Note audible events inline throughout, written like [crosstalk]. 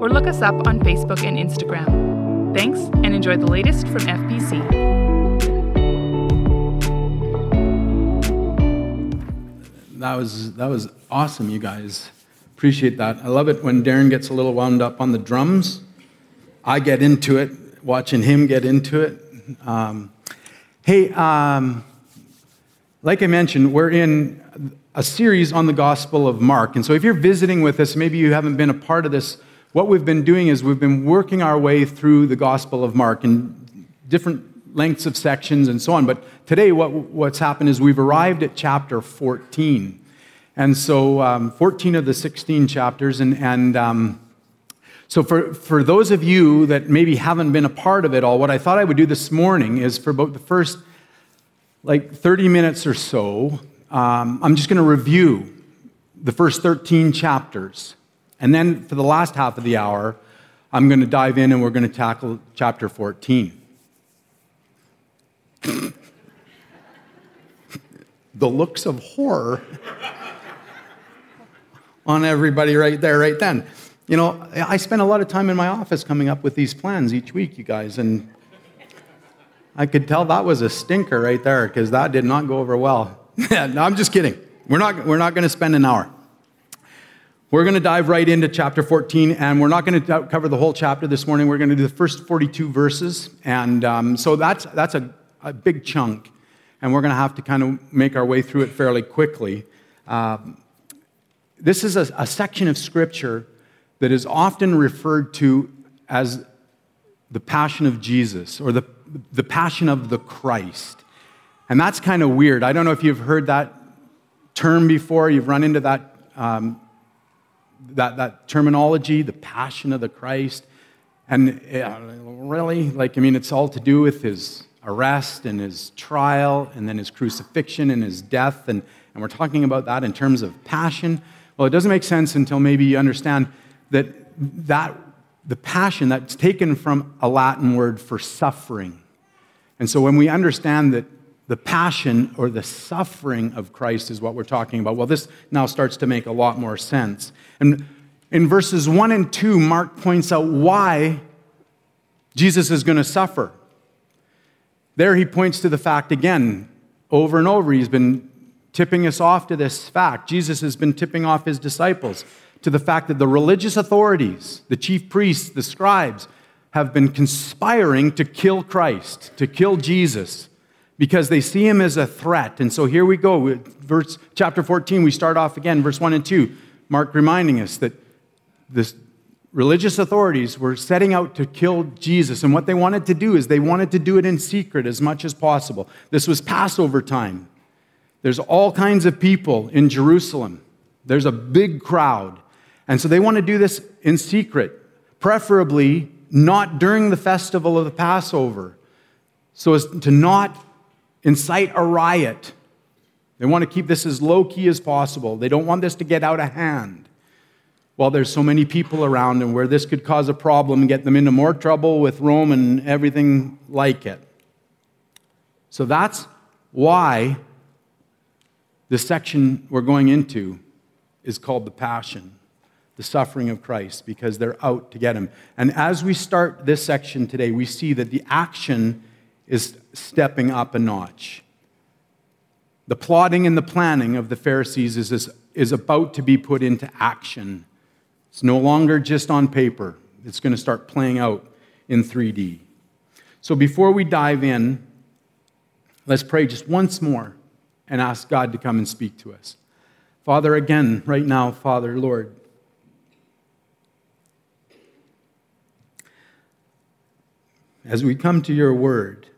or look us up on Facebook and Instagram. Thanks and enjoy the latest from FBC. That was that was awesome, you guys. Appreciate that. I love it when Darren gets a little wound up on the drums. I get into it, watching him get into it. Um, hey, um, like I mentioned, we're in a series on the Gospel of Mark. And so if you're visiting with us, maybe you haven't been a part of this, what we've been doing is we've been working our way through the Gospel of Mark in different lengths of sections and so on. But today, what, what's happened is we've arrived at chapter 14. And so, um, 14 of the 16 chapters. And, and um, so, for, for those of you that maybe haven't been a part of it all, what I thought I would do this morning is for about the first like 30 minutes or so, um, I'm just going to review the first 13 chapters. And then for the last half of the hour, I'm going to dive in and we're going to tackle chapter 14. the looks of horror on everybody right there, right then. You know, I spend a lot of time in my office coming up with these plans each week, you guys, and I could tell that was a stinker right there because that did not go over well. [laughs] no, I'm just kidding. We're not, we're not going to spend an hour. We're going to dive right into chapter 14, and we're not going to cover the whole chapter this morning. We're going to do the first 42 verses. And um, so that's, that's a, a, big chunk, and we're going to have to kind of make our way through it fairly quickly. Um, this is a, a section of scripture that is often referred to as the passion of Jesus or the, the passion of the Christ. And that's kind of weird. I don't know if you've heard that term before, you've run into that, um, that, that terminology, the passion of the Christ. And uh, really, like, I mean, it's all to do with his arrest and his trial and then his crucifixion and his death. And, and we're talking about that in terms of passion. Well, it doesn't make sense until maybe you understand that, that the passion that's taken from a Latin word for suffering. And so when we understand that the passion or the suffering of Christ is what we're talking about. Well, this now starts to make a lot more sense. And in verses 1 and 2, Mark points out why Jesus is going to suffer. There he points to the fact again, over and over. He's been tipping us off to this fact. Jesus has been tipping off his disciples to the fact that the religious authorities, the chief priests, the scribes, have been conspiring to kill Christ, to kill Jesus because they see him as a threat. And so here we go. Verse chapter 14, we start off again, verse 1 and 2. Mark reminding us that the religious authorities were setting out to kill Jesus. And what they wanted to do is they wanted to do it in secret as much as possible. This was Passover time. There's all kinds of people in Jerusalem. There's a big crowd. And so they want to do this in secret, preferably not during the festival of the Passover, so as to not incite a riot. They want to keep this as low key as possible. They don't want this to get out of hand. Well, there's so many people around and where this could cause a problem and get them into more trouble with Rome and everything like it. So that's why the section we're going into is called the Passion, the suffering of Christ, because they're out to get him. And as we start this section today, we see that the action is stepping up a notch. The plotting and the planning of the Pharisees is, is, is about to be put into action. It's no longer just on paper, it's going to start playing out in 3D. So before we dive in, let's pray just once more and ask God to come and speak to us. Father, again, right now, Father, Lord, as we come to your word,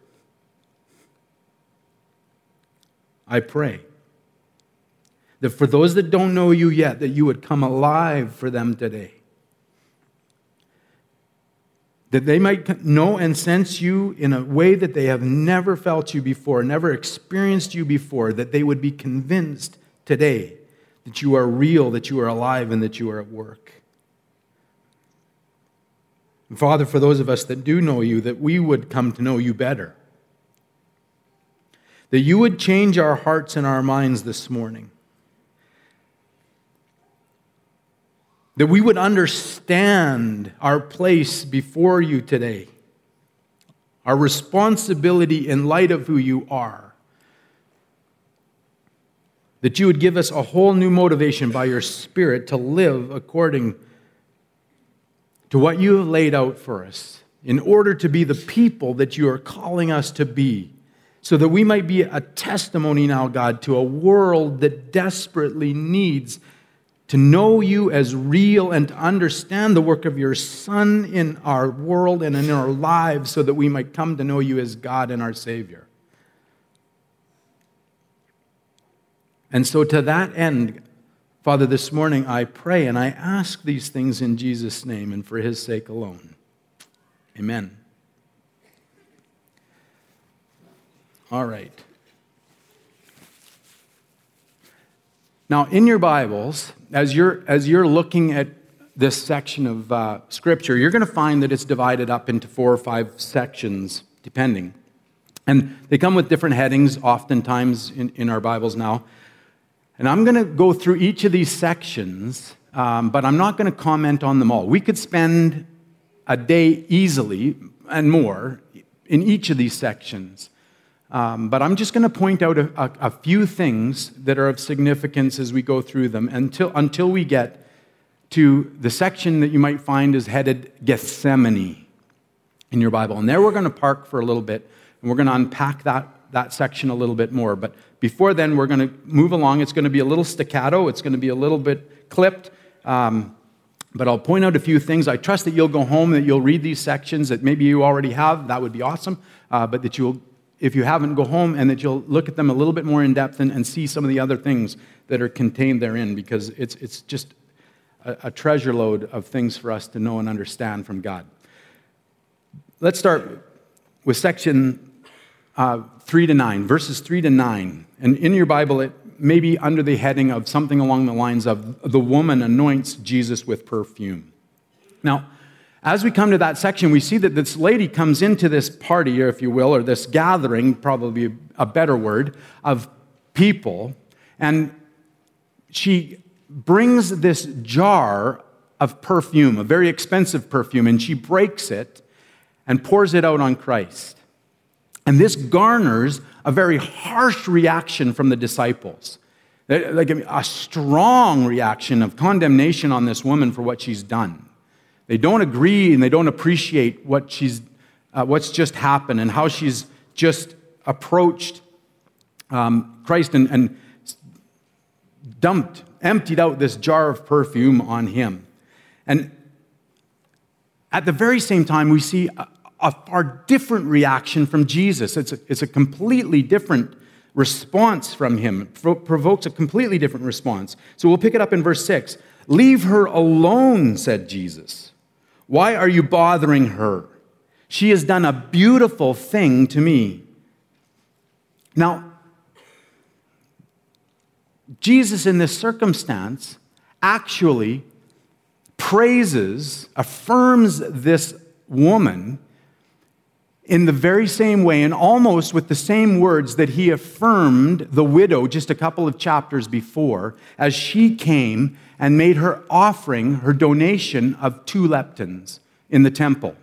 I pray that for those that don't know you yet, that you would come alive for them today. that they might know and sense you in a way that they have never felt you before, never experienced you before, that they would be convinced today that you are real, that you are alive, and that you are at work. And Father, for those of us that do know you, that we would come to know you better. That you would change our hearts and our minds this morning. That we would understand our place before you today, our responsibility in light of who you are. That you would give us a whole new motivation by your Spirit to live according to what you have laid out for us in order to be the people that you are calling us to be, so that we might be a testimony now, God, to a world that desperately needs to know you as real and to understand the work of your Son in our world and in our lives so that we might come to know you as God and our Savior. And so, to that end, Father, this morning I pray and I ask these things in Jesus' name and for his sake alone. Amen. All right. Now, in your Bibles, as you're, as you're looking at this section of uh, Scripture, you're going to find that it's divided up into four or five sections, depending. And they come with different headings, oftentimes in, in our Bibles now. And I'm going to go through each of these sections, um, but I'm not going to comment on them all. We could spend a day easily and more in each of these sections. Um, but I'm just going to point out a, a, a, few things that are of significance as we go through them until, until we get to the section that you might find is headed Gethsemane in your Bible. And there we're going to park for a little bit and we're going to unpack that, that section a little bit more. But before then, we're going to move along. It's going to be a little staccato, it's going to be a little bit clipped. Um, but I'll point out a few things. I trust that you'll go home, that you'll read these sections that maybe you already have. That would be awesome. Uh, but that you'll if you haven't, go home and that you'll look at them a little bit more in depth and, and see some of the other things that are contained therein because it's, it's just a, a treasure load of things for us to know and understand from God. Let's start with section uh, 3 to 9, verses 3 to 9. And in your Bible, it may be under the heading of something along the lines of the woman anoints Jesus with perfume. Now, as we come to that section, we see that this lady comes into this party, or if you will, or this gathering, probably a better word, of people, and she brings this jar of perfume, a very expensive perfume, and she breaks it and pours it out on Christ. And this garners a very harsh reaction from the disciples. Like a strong reaction of condemnation on this woman for what she's done. They don't agree and they don't appreciate what she's, uh, what's just happened and how she's just approached um, Christ and, and dumped, emptied out this jar of perfume on him. And at the very same time, we see a, a far different reaction from Jesus. It's a, it's a completely different response from him, Pro- provokes a completely different response. So we'll pick it up in verse 6. Leave her alone, said Jesus. Why are you bothering her? She has done a beautiful thing to me. Now, Jesus in this circumstance actually praises, affirms this woman in the very same way and almost with the same words that he affirmed the widow just a couple of chapters before as she came and made her offering, her donation of two leptons in the temple.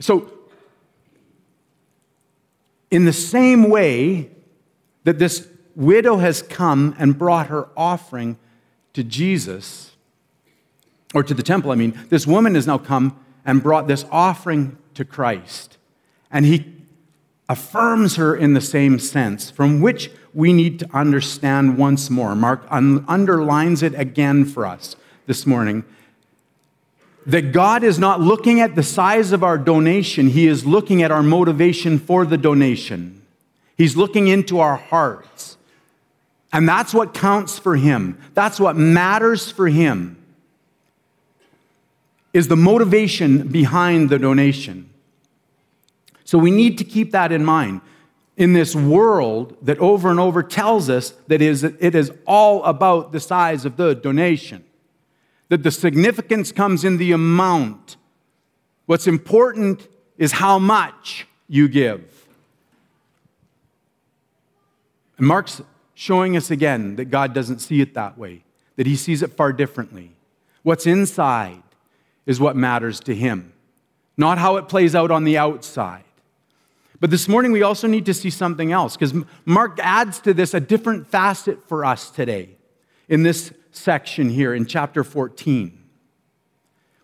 So, in the same way that this widow has come and brought her offering to Jesus, or to the temple, I mean, this woman has now come and brought this offering to Christ. And he affirms her in the same sense, from which we need to understand once more. Mark un- underlines it again for us this morning that God is not looking at the size of our donation, He is looking at our motivation for the donation. He's looking into our hearts. And that's what counts for Him, that's what matters for Him. Is the motivation behind the donation. So we need to keep that in mind in this world that over and over tells us that it is all about the size of the donation, that the significance comes in the amount. What's important is how much you give. And Mark's showing us again that God doesn't see it that way, that he sees it far differently. What's inside is what matters to him, not how it plays out on the outside. But this morning, we also need to see something else because Mark adds to this a different facet for us today in this section here in chapter 14.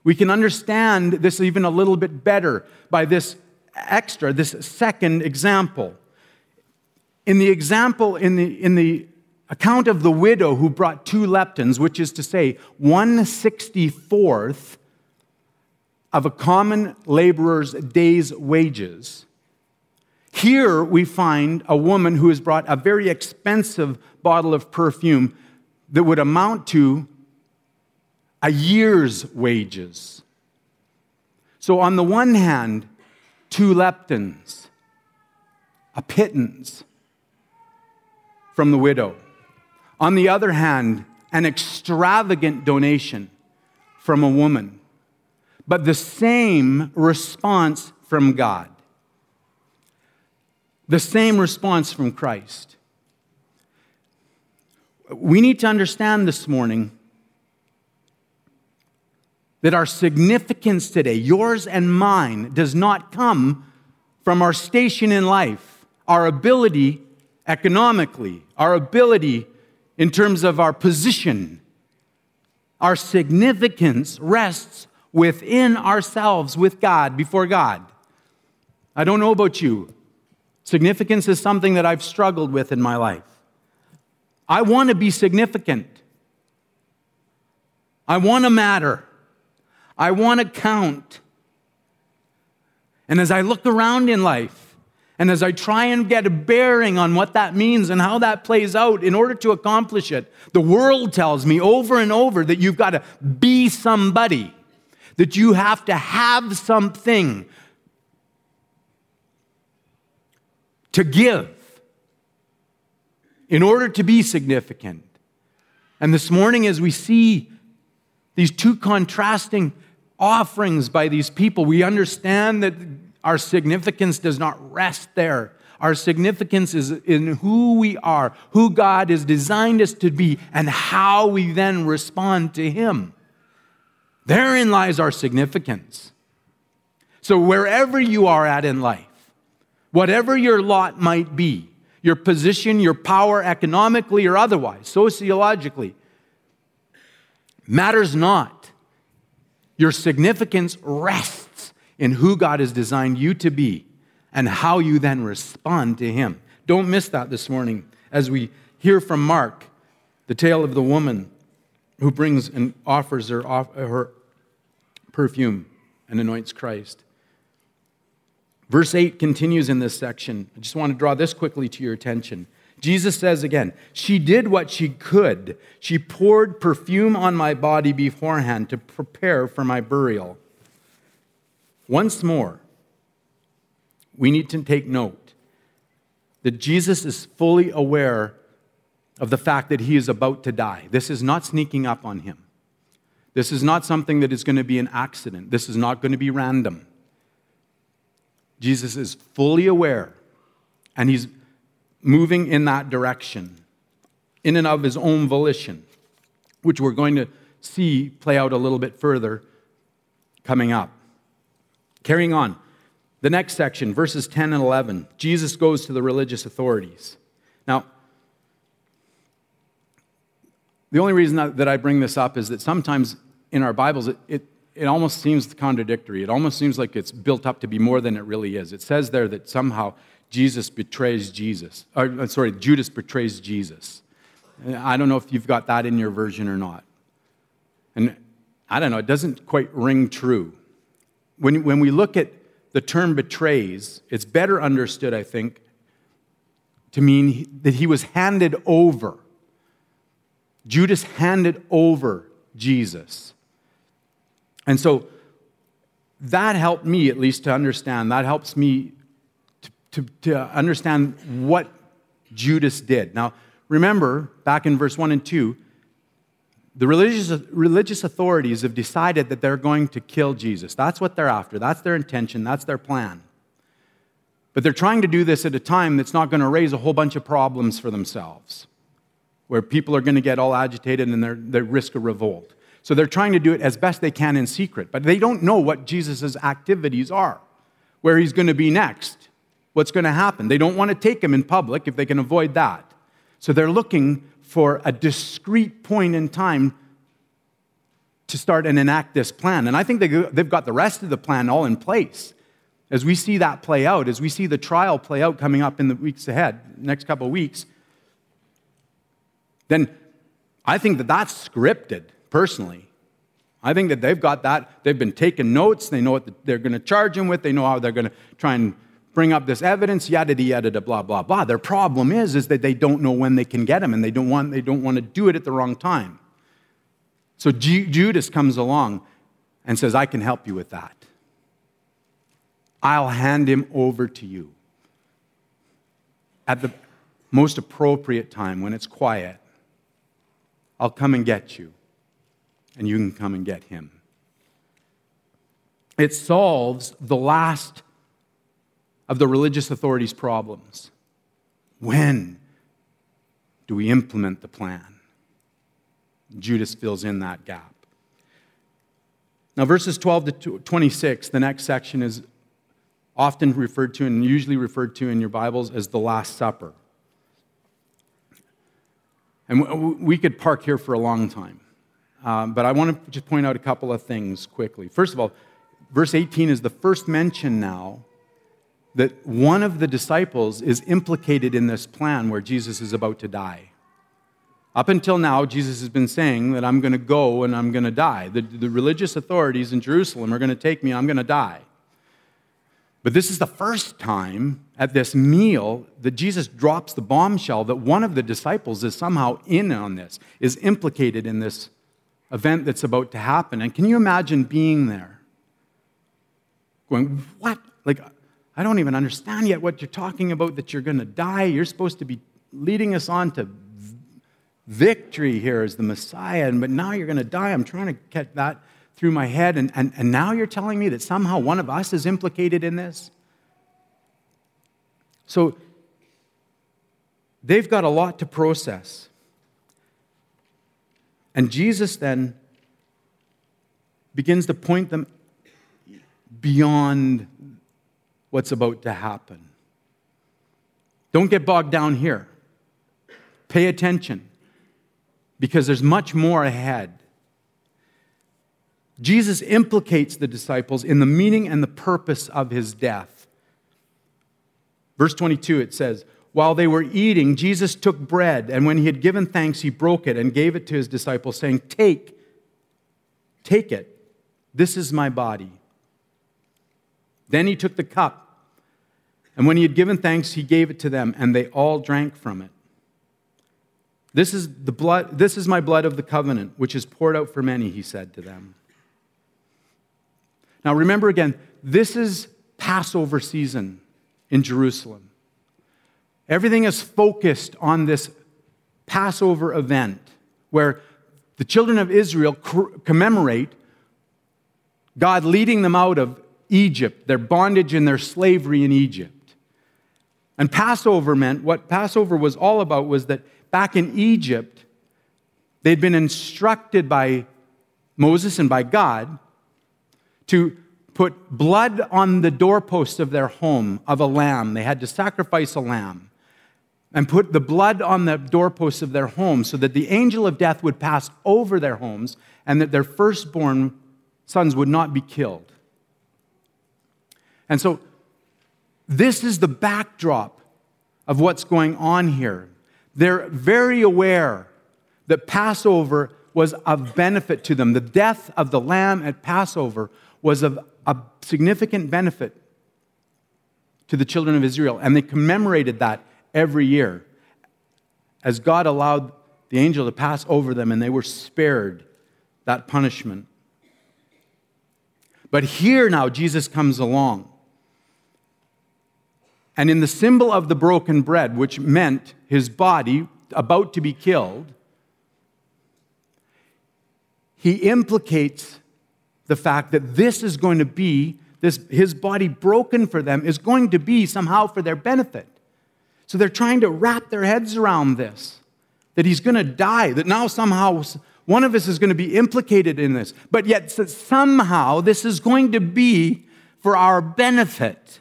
We can understand this even a little bit better by this extra, this second example. In the example, in the, in the account of the widow who brought two leptons, which is to say, 164th of a common laborer's day's wages, here we find a woman who has brought a very expensive bottle of perfume that would amount to a year's wages. So, on the one hand, two leptons, a pittance from the widow. On the other hand, an extravagant donation from a woman, but the same response from God the same response from Christ. We need to understand this morning that our significance today, yours and mine, does not come from our station in life, our ability economically, our ability in terms of our position. Our significance rests within ourselves, with God, before God. I don't know about you. Significance is something that I've struggled with in my life. I want to be significant. I want to matter. I want to count. And as I look around in life, and as I try and get a bearing on what that means and how that plays out in order to accomplish it, the world tells me over and over that you've got to be somebody, that you have to have something, to give in order to be significant. And this morning, as we see these two contrasting offerings by these people, we understand that our significance does not rest there. Our significance is in who we are, who God has designed us to be, and how we then respond to Him. Therein lies our significance. So, wherever you are at in life, Whatever your lot might be, your position, your power, economically or otherwise, sociologically, matters not. Your significance rests in who God has designed you to be and how you then respond to Him. Don't miss that this morning as we hear from Mark the tale of the woman who brings and offers her, her perfume and anoints Christ. Verse 8 continues in this section. I just want to draw this quickly to your attention. Jesus says again, She did what she could. She poured perfume on my body beforehand to prepare for my burial. Once more, we need to take note that Jesus is fully aware of the fact that he is about to die. This is not sneaking up on him. This is not something that is going to be an accident. This is not going to be random. Jesus is fully aware and he's moving in that direction in and of his own volition, which we're going to see play out a little bit further coming up. Carrying on, the next section, verses 10 and 11, Jesus goes to the religious authorities. Now, the only reason that I bring this up is that sometimes in our Bibles, it, it it almost seems contradictory. It almost seems like it's built up to be more than it really is. It says there that somehow Jesus betrays Jesus. Or, uh, sorry, Judas betrays Jesus. I don't know if you've got that in your version or not. And I don't know, it doesn't quite ring true. When, when we look at the term betrays, it's better understood, I think, to mean that he was handed over. Judas handed over Jesus. And so that helped me at least to understand. That helps me to, to, to understand what Judas did. Now, remember, back in verse 1 and 2, the religious, religious authorities have decided that they're going to kill Jesus. That's what they're after. That's their intention. That's their plan. But they're trying to do this at a time that's not going to raise a whole bunch of problems for themselves, where people are going to get all agitated and they risk a revolt. So they're trying to do it as best they can in secret, but they don't know what Jesus' activities are, where he's going to be next, what's going to happen. They don't want to take him in public if they can avoid that. So they're looking for a discrete point in time to start and enact this plan. And I think they've got the rest of the plan all in place. As we see that play out, as we see the trial play out coming up in the weeks ahead, next couple of weeks, then I think that that's scripted personally. I think that they've got that. They've been taking notes. They know what they're going to charge him with. They know how they're going to try and bring up this evidence, yada yada yada, blah blah blah. Their problem is is that they don't know when they can get him, and they don't want they don't want to do it at the wrong time. So Judas comes along and says, "I can help you with that. I'll hand him over to you at the most appropriate time when it's quiet. I'll come and get you." and you can come and get him. It solves the last of the religious authorities' problems. When do we implement the plan? Judas fills in that gap. Now, verses 12 to 26, the next section is often referred to and usually referred to in your Bibles as the Last Supper. And we could park here for a long time. Um, but I want to just point out a couple of things quickly. First of all, verse 18 is the first mention now that one of the disciples is implicated in this plan where Jesus is about to die. Up until now, Jesus has been saying that I'm going to go and I'm going to die. The, the religious authorities in Jerusalem are going to take me I'm going to die. But this is the first time at this meal that Jesus drops the bombshell that one of the disciples is somehow in on this, is implicated in this event that's about to happen. And can you imagine being there? Going, what? Like, I don't even understand yet what you're talking about, that you're going to die. You're supposed to be leading us on to victory here as the Messiah, but now you're going to die. I'm trying to get that through my head. And, and, and now you're telling me that somehow one of us is implicated in this? So they've got a lot to process. And Jesus then begins to point them beyond what's about to happen. Don't get bogged down here. Pay attention because there's much more ahead. Jesus implicates the disciples in the meaning and the purpose of his death. Verse 22, it says, while they were eating, Jesus took bread, and when he had given thanks, he broke it and gave it to his disciples, saying, Take, take it. This is my body. Then he took the cup, and when he had given thanks, he gave it to them, and they all drank from it. This is, the blood, this is my blood of the covenant, which is poured out for many, he said to them. Now remember again, this is Passover season in Jerusalem. Everything is focused on this Passover event where the children of Israel commemorate God leading them out of Egypt, their bondage and their slavery in Egypt. And Passover meant what Passover was all about was that back in Egypt, they'd been instructed by Moses and by God to put blood on the doorposts of their home of a lamb. They had to sacrifice a lamb and put the blood on the doorposts of their homes so that the angel of death would pass over their homes and that their firstborn sons would not be killed. And so, this is the backdrop of what's going on here. They're very aware that Passover was of benefit to them. The death of the lamb at Passover was of a significant benefit to the children of Israel, and they commemorated that every year as God allowed the angel to pass over them and they were spared that punishment. But here now, Jesus comes along. And in the symbol of the broken bread, which meant his body about to be killed, he implicates the fact that this is going to be, this, his body broken for them is going to be somehow for their benefit. So they're trying to wrap their heads around this that he's going to die, that now somehow one of us is going to be implicated in this, but yet somehow this is going to be for our benefit.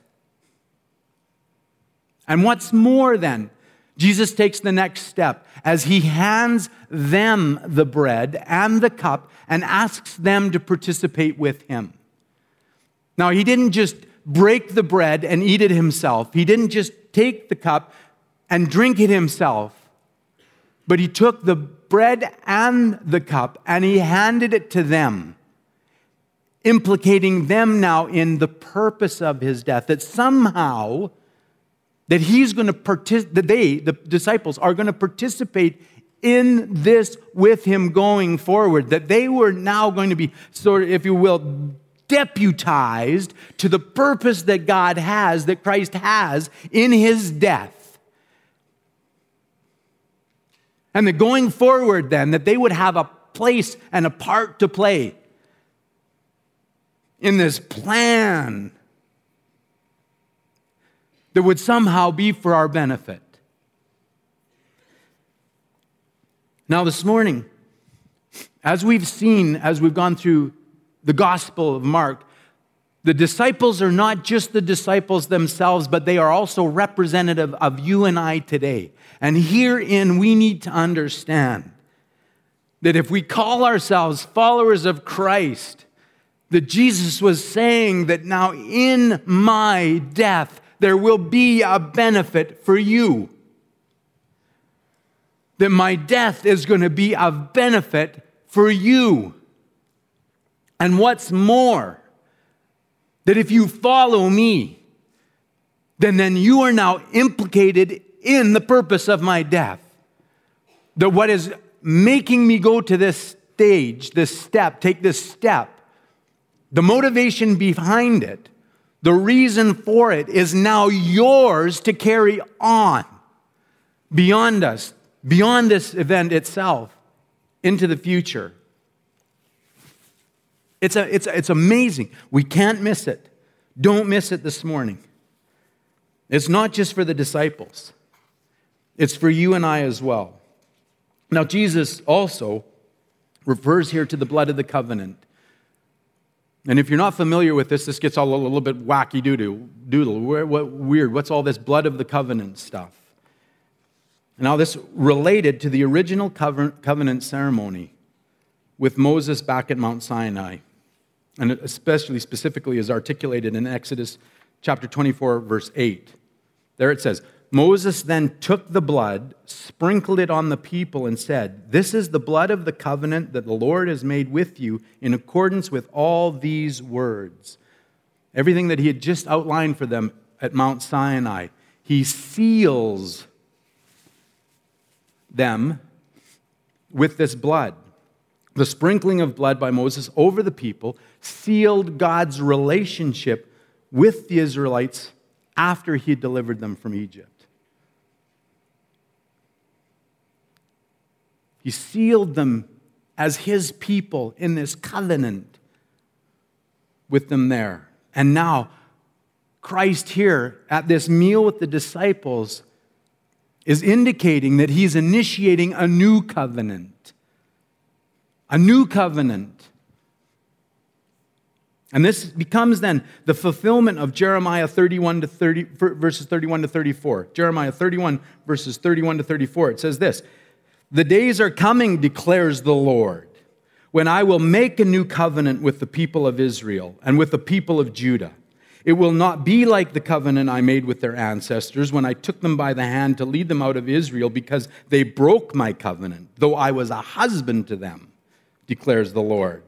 And what's more, then, Jesus takes the next step as he hands them the bread and the cup and asks them to participate with him. Now, he didn't just break the bread and eat it himself, he didn't just take the cup and drink it himself, but he took the bread and the cup and he handed it to them, implicating them now in the purpose of his death, that somehow that he's going to participate, that they, the disciples, are going to participate in this with him going forward, that they were now going to be sort of, if you will, deputized to the purpose that God has, that Christ has in his death. And that going forward, then, that they would have a place and a part to play in this plan that would somehow be for our benefit. Now, this morning, as we've seen, as we've gone through the Gospel of Mark, the disciples are not just the disciples themselves, but they are also representative of you and I today. And herein, we need to understand that if we call ourselves followers of Christ, that Jesus was saying that now in my death, there will be a benefit for you. That my death is going to be of benefit for you. And what's more, that if you follow me, then, then you are now implicated in the purpose of my death. That what is making me go to this stage, this step, take this step, the motivation behind it the reason for it is now yours to carry on beyond us, beyond this event itself, into the future. It's, a, it's, it's amazing. We can't miss it. Don't miss it this morning. It's not just for the disciples, it's for you and I as well. Now, Jesus also refers here to the blood of the covenant. And if you're not familiar with this, this gets all a little bit wacky doodle. What, weird. What's all this blood of the covenant stuff? Now, this related to the original covenant ceremony with Moses back at Mount Sinai, and especially specifically is articulated in Exodus chapter 24, verse 8. There it says, Moses then took the blood, sprinkled it on the people, and said, This is the blood of the covenant that the Lord has made with you in accordance with all these words. Everything that he had just outlined for them at Mount Sinai, he seals them with this blood. The sprinkling of blood by Moses over the people sealed God's relationship with the Israelites after he had delivered them from Egypt. He sealed them as his people in this covenant with them there. And now, Christ here at this meal with the disciples is indicating that he's initiating a new covenant. A new covenant. And this becomes then the fulfillment of Jeremiah 31 to 30, verses 31 to 34. Jeremiah 31, verses 31 to 34. It says this the days are coming, declares the Lord, when I will make a new covenant with the people of Israel and with the people of Judah. It will not be like the covenant I made with their ancestors when I took them by the hand to lead them out of Israel because they broke my covenant, though I was a husband to them, declares the Lord.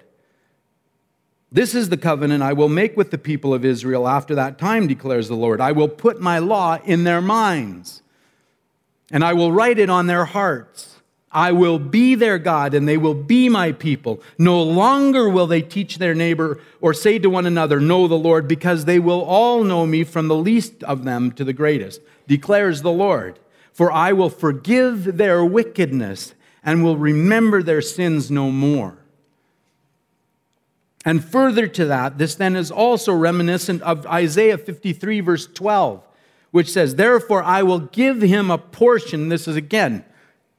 This is the covenant I will make with the people of Israel after that time, declares the Lord. I will put my law in their minds, and I will write it on their hearts. I will be their God and they will be my people. No longer will they teach their neighbor or say to one another, Know the Lord, because they will all know me from the least of them to the greatest, declares the Lord. For I will forgive their wickedness and will remember their sins no more. And further to that, this then is also reminiscent of Isaiah 53, verse 12, which says, Therefore I will give him a portion. This is again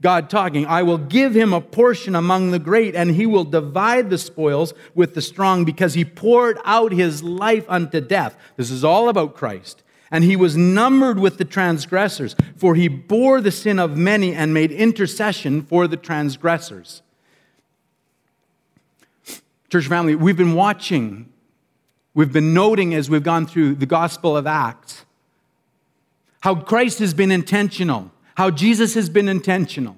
God talking, I will give him a portion among the great, and he will divide the spoils with the strong, because he poured out his life unto death. This is all about Christ. And he was numbered with the transgressors, for he bore the sin of many and made intercession for the transgressors. Church family, we've been watching, we've been noting as we've gone through the Gospel of Acts how Christ has been intentional how Jesus has been intentional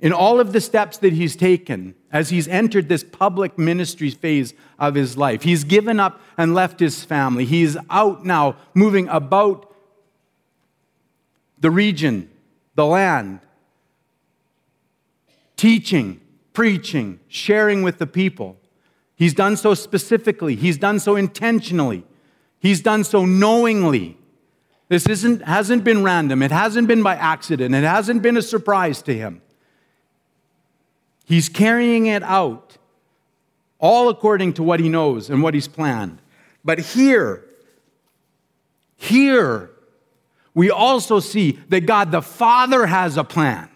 in all of the steps that he's taken as he's entered this public ministry phase of his life. He's given up and left his family. He's out now, moving about the region, the land, teaching, preaching, sharing with the people. He's done so specifically, he's done so intentionally, he's done so knowingly. This isn't, hasn't been random. It hasn't been by accident. It hasn't been a surprise to him. He's carrying it out, all according to what he knows and what he's planned. But here, here, we also see that God the Father has a plan.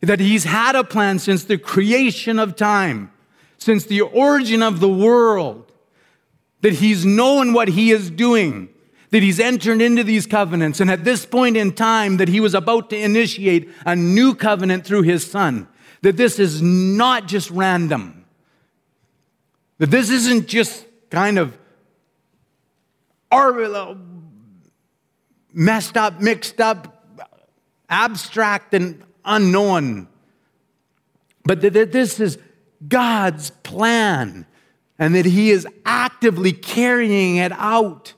That he's had a plan since the creation of time, since the origin of the world that he's known what he is doing, that he's entered into these covenants, and at this point in time, that he was about to initiate a new covenant through his son, that this is not just random, that this isn't just kind of messed up, mixed up, abstract, and unknown, but that this is God's plan and that he is actively carrying it out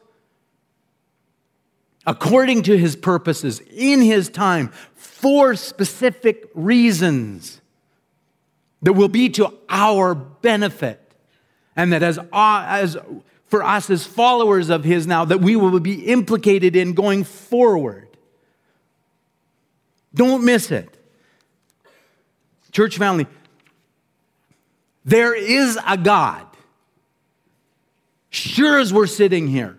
according to his purposes in his time for specific reasons that will be to our benefit. And that as, uh, as for us as followers of his now that we will be implicated in going forward. Don't miss it. Church family there is a god sure as we're sitting here.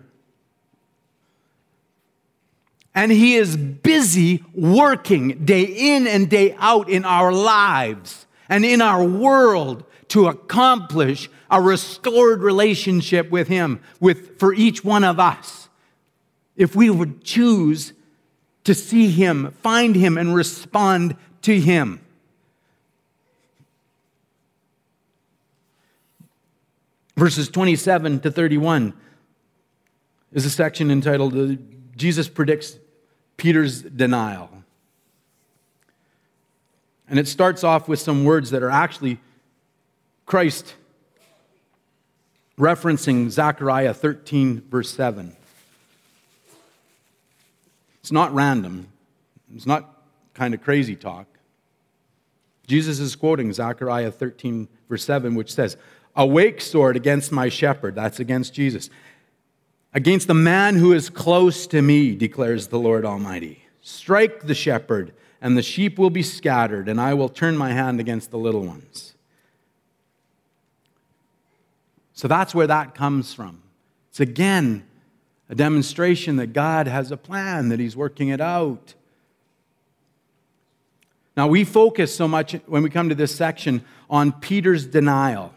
And He is busy working day in and day out in our lives and in our world to accomplish a restored relationship with Him with, for each one of us. If we would choose to see Him, find Him, and respond to Him. Verses 27 to 31 is a section entitled uh, Jesus Predicts Peter's Denial. And it starts off with some words that are actually Christ referencing Zechariah 13, verse 7. It's not random, it's not kind of crazy talk. Jesus is quoting Zechariah 13, verse 7, which says, Awake, sword, against my shepherd. That's against Jesus. Against the man who is close to me, declares the Lord Almighty. Strike the shepherd, and the sheep will be scattered, and I will turn my hand against the little ones. So that's where that comes from. It's again a demonstration that God has a plan, that He's working it out. Now, we focus so much when we come to this section on Peter's denial.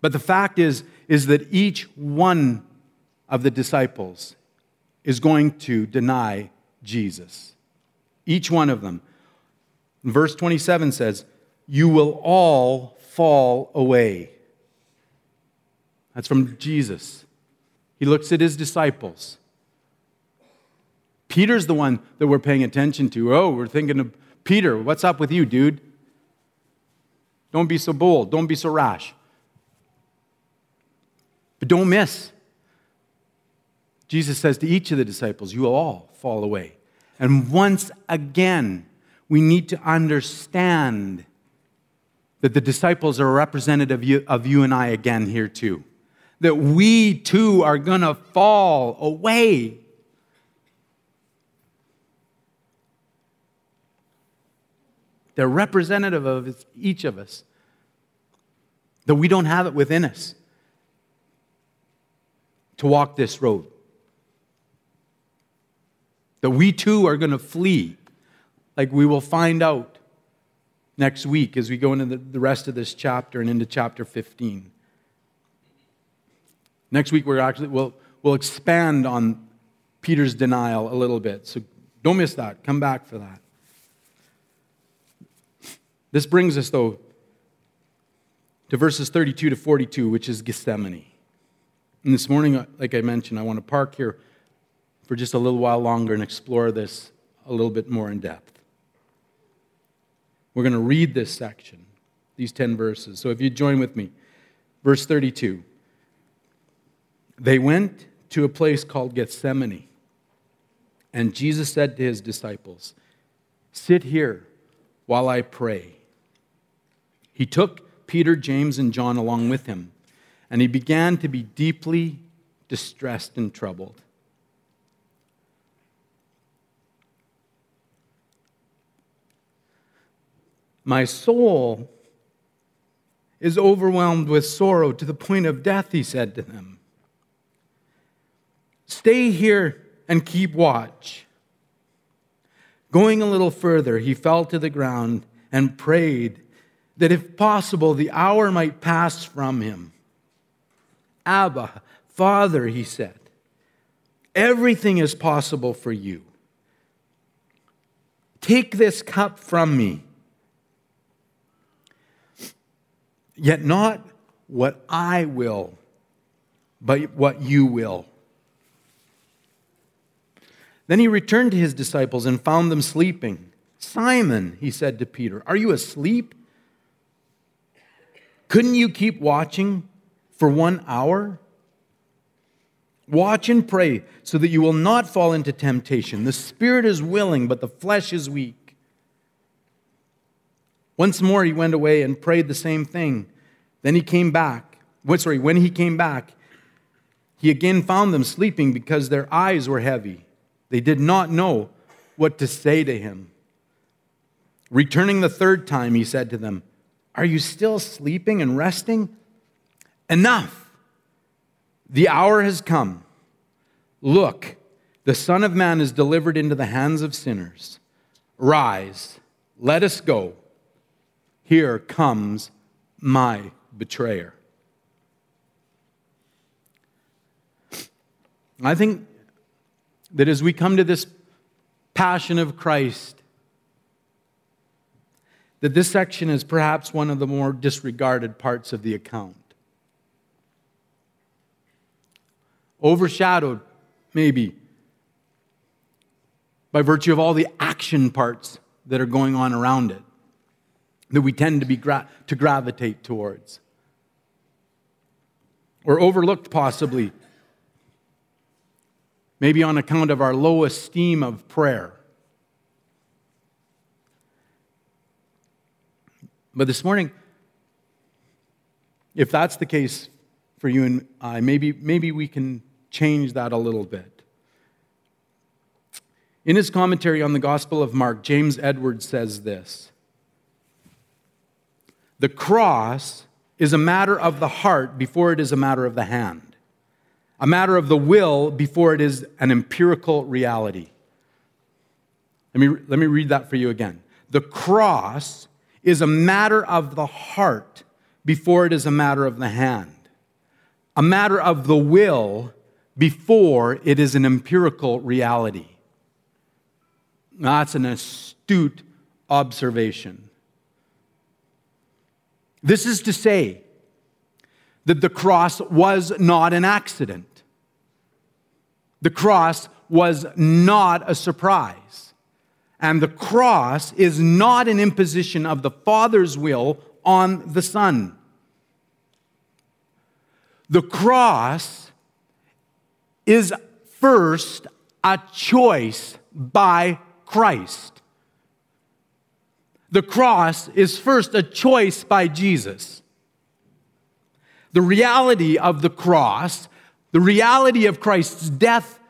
But the fact is, is that each one of the disciples is going to deny Jesus. Each one of them. Verse 27 says, You will all fall away. That's from Jesus. He looks at his disciples. Peter's the one that we're paying attention to. Oh, we're thinking of Peter. What's up with you, dude? Don't be so bold. Don't be so rash. But don't miss. Jesus says to each of the disciples, You will all fall away. And once again, we need to understand that the disciples are representative of you, of you and I again here too. That we too are going to fall away. They're representative of each of us. That we don't have it within us to walk this road. That we too are going to flee, like we will find out next week as we go into the, rest of this chapter and into chapter 15. Next week, we're actually, we'll, we'll expand on Peter's denial a little bit. So don't miss that. Come back for that. This brings us, though, to verses 32 to 42, which is Gethsemane. And this morning, uh, like I mentioned, I want to park here for just a little while longer and explore this a little bit more in depth. We're going to read this section, these 10 verses. So if you join with me, verse 32. They went to a place called Gethsemane, and Jesus said to his disciples, Sit here while I pray. He took Peter, James, and John along with him, and he began to be deeply distressed and troubled. My soul is overwhelmed with sorrow to the point of death, he said to them. Stay here and keep watch. Going a little further, he fell to the ground and prayed that if possible, the hour might pass from him. Abba, Father, he said, everything is possible for you. Take this cup from me. Yet not what I will, but what you will. Then he returned to his disciples and found them sleeping. Simon, he said to Peter, are you asleep? Couldn't you keep watching for one hour? Watch and pray so that you will not fall into temptation. The spirit is willing, but the flesh is weak. Once more, he went away and prayed the same thing. Then he came back. Sorry, when he came back, he again found them sleeping because their eyes were heavy. They did not know what to say to him. Returning the third time, he said to them, Are you still sleeping and resting? Enough. The hour has come. Look, the Son of Man is delivered into the hands of sinners. Rise, let us go. Here comes my betrayer. I think that as we come to this passion of Christ, that this section is perhaps one of the more disregarded parts of the account. Overshadowed, maybe, by virtue of all the action parts that are going on around it that we tend to, be gra- to gravitate towards. Or overlooked, possibly, maybe on account of our low esteem of prayer. But this morning, if that's the case for you and I, maybe, maybe we can change that a little bit. In his commentary on the Gospel of Mark, James Edwards says this the cross is a matter of the heart before it is a matter of the hand, a matter of the will before it is an empirical reality. Let me, let me read that for you again. The cross is a matter of the heart before it is a matter of the hand, a matter of the will before it is an empirical reality. That's an astute observation. This is to say that the cross was not an accident. The cross was not a surprise. And the cross is not an imposition of the Father's will on the Son. The cross is first a choice by Christ. The cross is first a choice by Jesus. The reality of the cross, the reality of Christ's death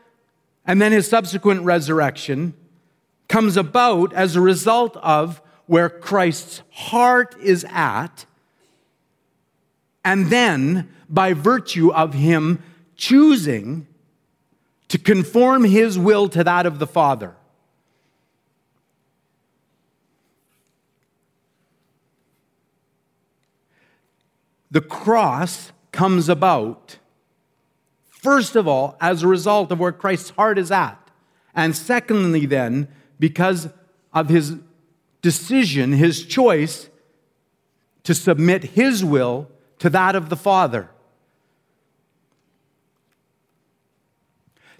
and then his subsequent resurrection, comes about as a result of where Christ's heart is at, and then by virtue of him choosing to conform his will to that of the Father. The cross comes about, first of all, as a result of where Christ's heart is at. And secondly, then, because of his decision, his choice to submit his will to that of the Father.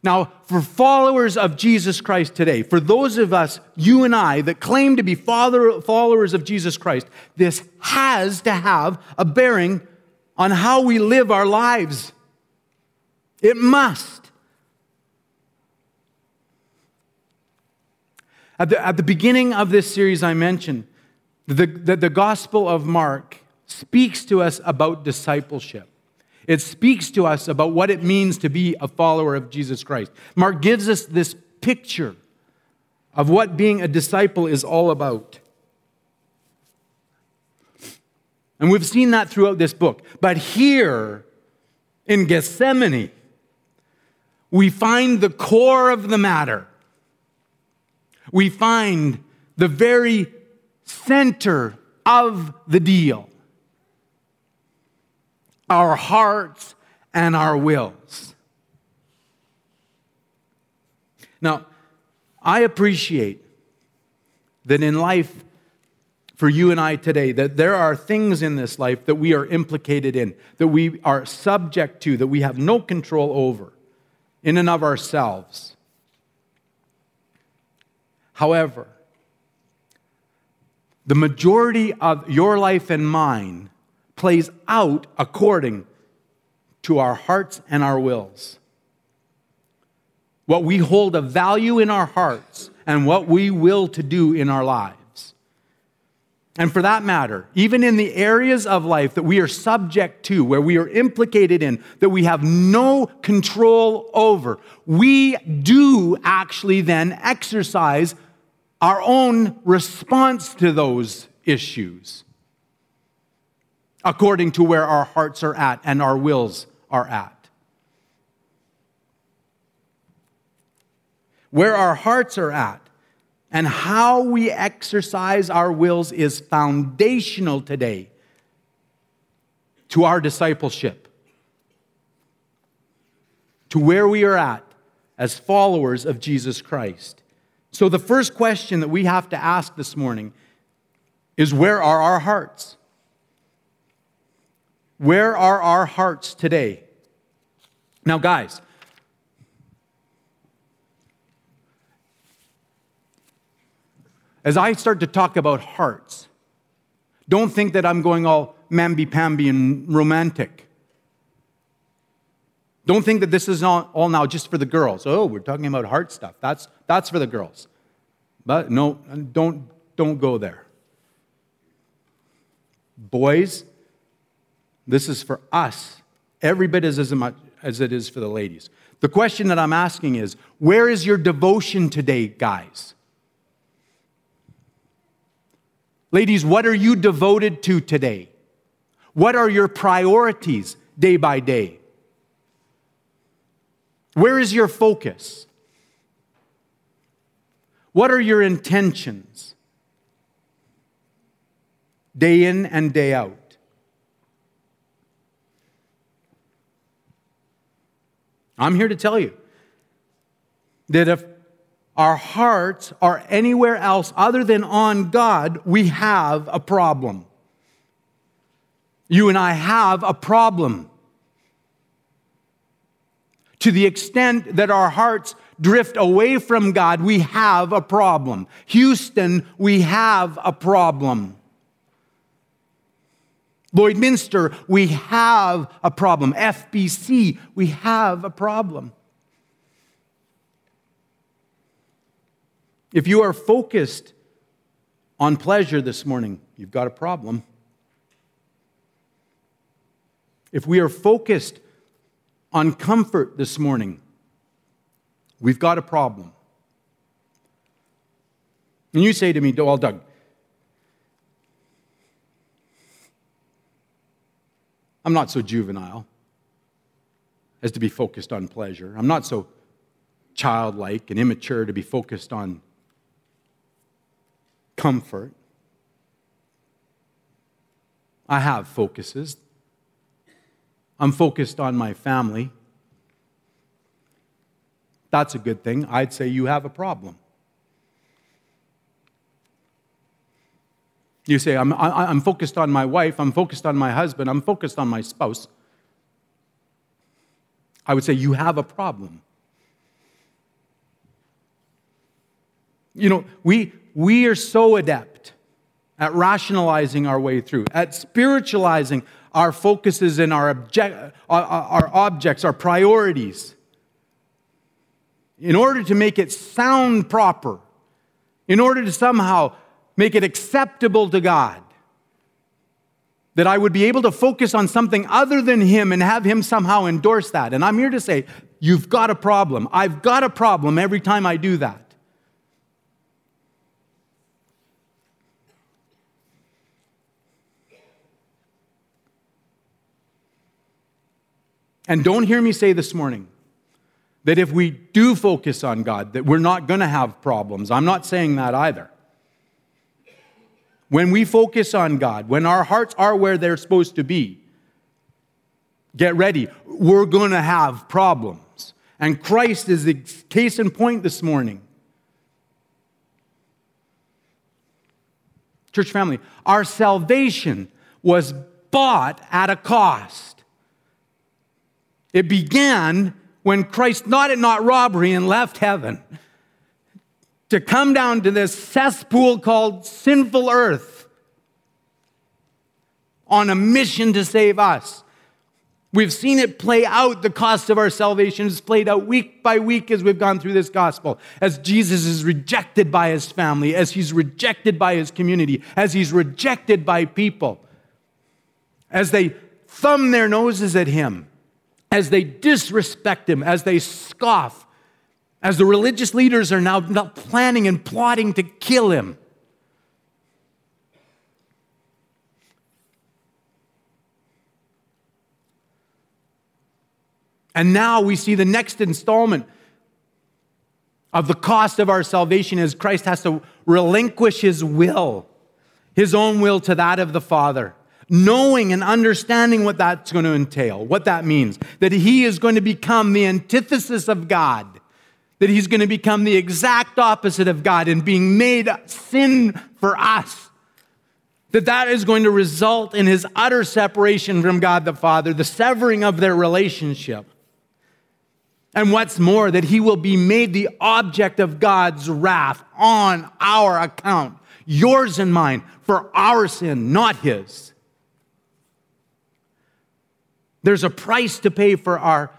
Now, for followers of Jesus Christ today, for those of us, you and I, that claim to be followers of Jesus Christ, this has to have a bearing on how we live our lives. It must. At the, at the beginning of this series, I mentioned that the, the Gospel of Mark speaks to us about discipleship. It speaks to us about what it means to be a follower of Jesus Christ. Mark gives us this picture of what being a disciple is all about. And we've seen that throughout this book. But here in Gethsemane, we find the core of the matter. We find the very center of the deal our hearts, and our wills. Now, I appreciate that in life, for you and I today, that there are things in this life that we are implicated in, that we are subject to, that we have no control over in and of ourselves. However, the majority of your life and mine plays out according to our hearts and our wills. What we hold of value in our hearts and what we will to do in our lives. And for that matter, even in the areas of life that we are subject to, where we are implicated in, that we have no control over, we do actually then exercise our own response to those issues according to where our hearts are at and our wills are at. Where our hearts are at and how we exercise our wills is foundational today to our discipleship, to where we are at as followers of Jesus Christ. So, the first question that we have to ask this morning is where are our hearts? Where are our hearts today? Now, guys, as I start to talk about hearts, don't think that I'm going all mamby pamby and romantic. Don't think that this is all, all now just for the girls. Oh, we're talking about heart stuff. That's, that's for the girls. But no, don't, don't go there. Boys, this is for us, every bit as, as much as it is for the ladies. The question that I'm asking is where is your devotion today, guys? Ladies, what are you devoted to today? What are your priorities day by day? Where is your focus? What are your intentions? Day in and day out. I'm here to tell you that if our hearts are anywhere else other than on God, we have a problem. You and I have a problem. To the extent that our hearts drift away from God, we have a problem. Houston, we have a problem. Lloydminster, we have a problem. FBC, we have a problem. If you are focused on pleasure this morning, you've got a problem. If we are focused on comfort this morning, we've got a problem. And you say to me, well, Doug, I'm not so juvenile as to be focused on pleasure. I'm not so childlike and immature to be focused on comfort. I have focuses. I'm focused on my family. That's a good thing. I'd say you have a problem. You say, I'm, I'm focused on my wife, I'm focused on my husband, I'm focused on my spouse. I would say, You have a problem. You know, we, we are so adept at rationalizing our way through, at spiritualizing our focuses and our, object, our, our objects, our priorities, in order to make it sound proper, in order to somehow make it acceptable to God. That I would be able to focus on something other than Him and have Him somehow endorse that. And I'm here to say, you've got a problem. I've got a problem every time I do that. And don't hear me say this morning that if we do focus on God, that we're not going to have problems. I'm not saying that either. When we focus on God, when our hearts are where they're supposed to be, get ready. We're going to have problems. And Christ is the case in point this morning. Church family, our salvation was bought at a cost. It began when Christ not at not robbery and left heaven to come down to this cesspool called sinful earth on a mission to save us. We've seen it play out. The cost of our salvation is played out week by week as we've gone through this gospel. As Jesus is rejected by his family, as he's rejected by his community, as he's rejected by people, as they thumb their noses at him, as they disrespect him, as they scoff, as the religious leaders are now planning and plotting to kill him. And now we see the next installment of the cost of our salvation as Christ has to relinquish his will, his own will to that of the Father, knowing and understanding what that's going to entail, what that means, that he is going to become the antithesis of God that he's going to become the exact opposite of God and being made sin for us. That that is going to result in his utter separation from God the Father, the severing of their relationship. And what's more, that he will be made the object of God's wrath on our account, yours and mine, for our sin, not his. There's a price to pay for our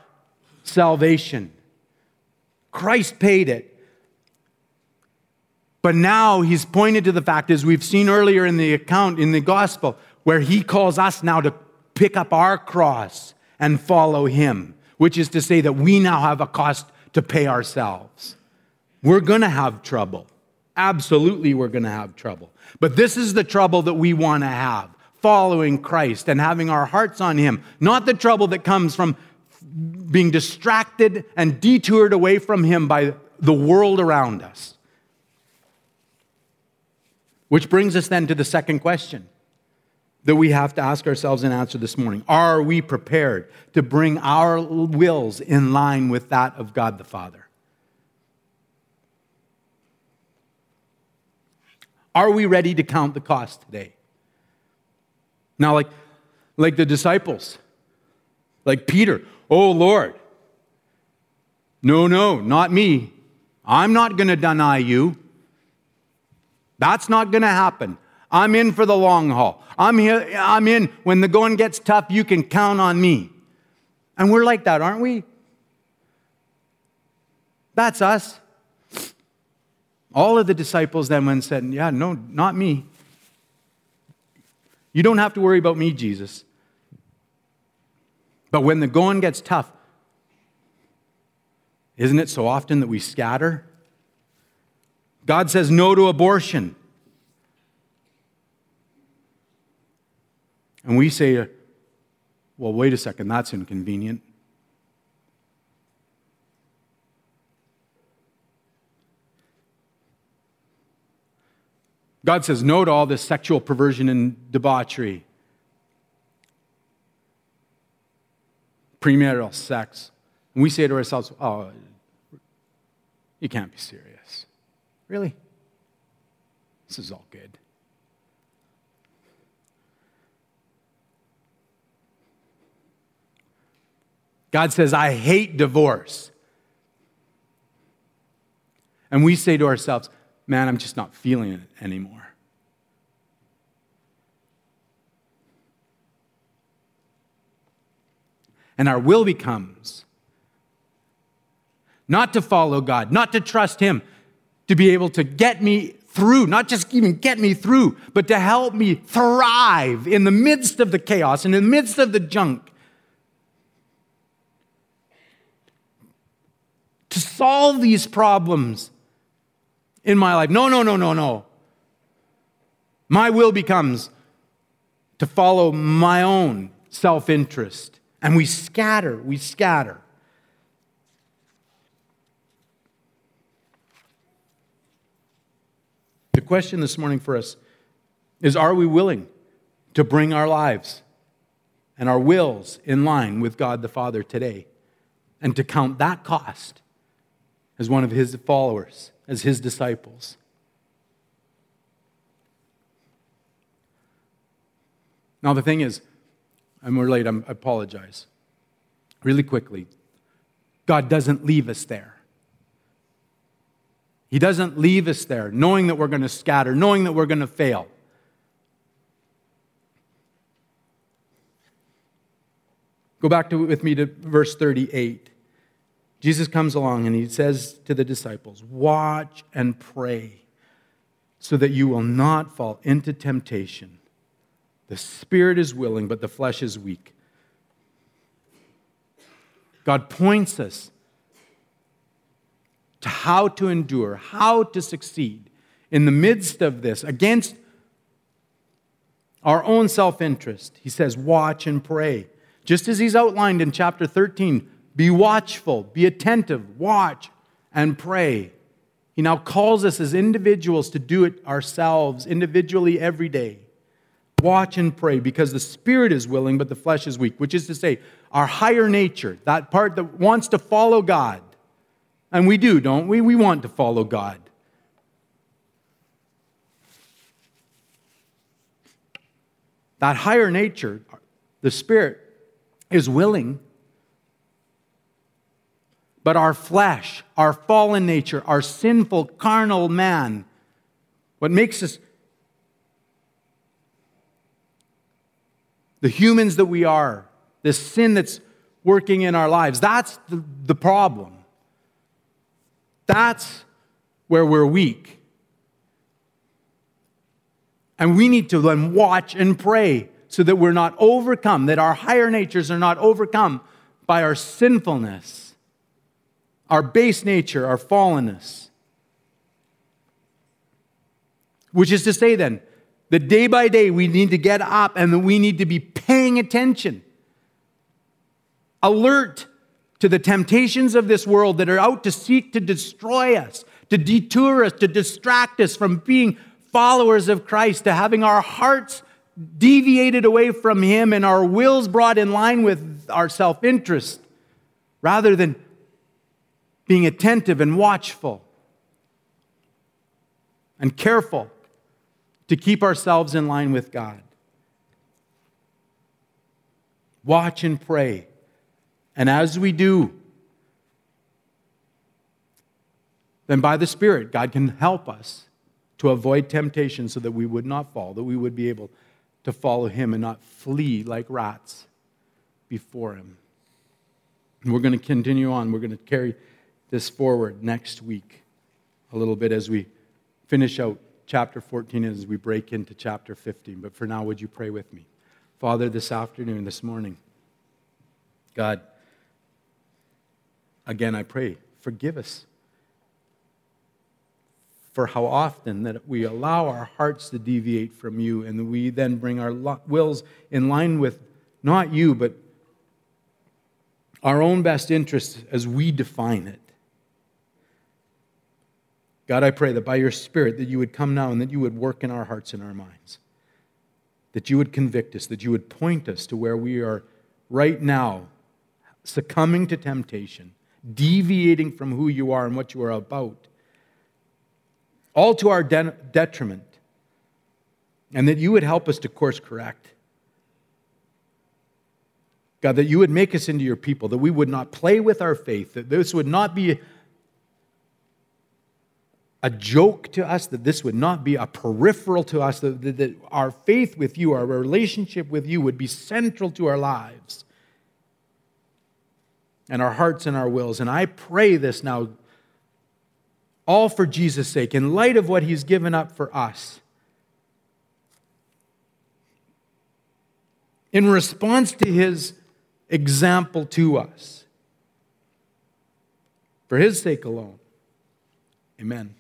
salvation. Christ paid it. But now he's pointed to the fact, as we've seen earlier in the account in the gospel, where he calls us now to pick up our cross and follow him, which is to say that we now have a cost to pay ourselves. We're going to have trouble. Absolutely, we're going to have trouble. But this is the trouble that we want to have following Christ and having our hearts on him, not the trouble that comes from being distracted and detoured away from Him by the world around us. Which brings us then to the second question that we have to ask ourselves and answer this morning Are we prepared to bring our wills in line with that of God the Father? Are we ready to count the cost today? Now, like, like the disciples, like Peter, Oh Lord, no, no, not me. I'm not going to deny you. That's not going to happen. I'm in for the long haul. I'm here, I'm in when the going gets tough, you can count on me. And we're like that, aren't we? That's us. All of the disciples then went and said, Yeah, no, not me. You don't have to worry about me, Jesus. But when the going gets tough, isn't it so often that we scatter? God says no to abortion. And we say, well, wait a second, that's inconvenient. God says no to all this sexual perversion and debauchery, premarital sex. And we say to ourselves, oh, you can't be serious. Really? This is all good. God says, I hate divorce. And we say to ourselves, man, I'm just not feeling it anymore. And our will becomes not to follow God, not to trust Him, to be able to get me through, not just even get me through, but to help me thrive in the midst of the chaos, and in the midst of the junk. To solve these problems in my life. No, no, no, no, no. My will becomes to follow my own self interest. And we scatter, we scatter. The question this morning for us is Are we willing to bring our lives and our wills in line with God the Father today and to count that cost as one of His followers? as his disciples. Now, the thing is, we're late, I'm, I apologize. Really quickly, God doesn't leave us there. He doesn't leave us there knowing that we're going to scatter, knowing that we're going to fail. Go back to, with me to verse 38. Jesus comes along and he says to the disciples, Watch and pray so that you will not fall into temptation. The spirit is willing, but the flesh is weak. God points us to how to endure, how to succeed in the midst of this against our own self interest. He says, Watch and pray. Just as he's outlined in chapter 13 be watchful, be attentive, watch, and pray. He now calls us as individuals to do it ourselves, individually every day. Watch and pray because the spirit is willing, but the flesh is weak, which is to say, our higher nature, that part that wants to follow God. And we do, don't we? We want to follow God. That higher nature, the spirit, is willing but our flesh, our fallen nature, our sinful, carnal man, what makes us the humans that we are, this sin that's working in our lives, that's the, the problem. That's where we're weak. And we need to then watch and pray so that we're not overcome, that our higher natures are not overcome by our sinfulness our base nature, our fallenness. Which is to say, then, that day by day we need to get up and we need to be paying attention, alert to the temptations of this world that are out to seek to destroy us, to detour us, to distract us from being followers of Christ, to having our hearts deviated away from Him and our wills brought in line with our self interest, rather than being attentive and watchful and careful to keep ourselves in line with God. Watch and pray. And as we do, then by the Spirit, God can help us to avoid temptation so that we would not fall, that we would be able to follow Him and not flee like rats before Him. And we're going to continue on. We're going to carry this forward next week a little bit as we finish out chapter 14 as we break into chapter 15. But for now, would you pray with me? Father, this afternoon, this morning, God, again, I pray, forgive us for how often that we allow our hearts to deviate from you and we then bring our wills in line with not you, but our own best interests as we define it. God, I pray that by your Spirit that you would come now and that you would work in our hearts and our minds. That you would convict us, that you would point us to where we are right now succumbing to temptation, deviating from who you are and what you are about all to our de- detriment, and that you would help us to course correct. God, that you would make us into your people, that we would not play with our faith, that this would not be a joke to us, that this would not be a peripheral to us, that, that, that our faith with you, our relationship with you would be central to our lives and our hearts and our wills. And I pray this now, all for Jesus' sake, in light of what he's given up for us. In response to his example to us. For his sake alone. Amen.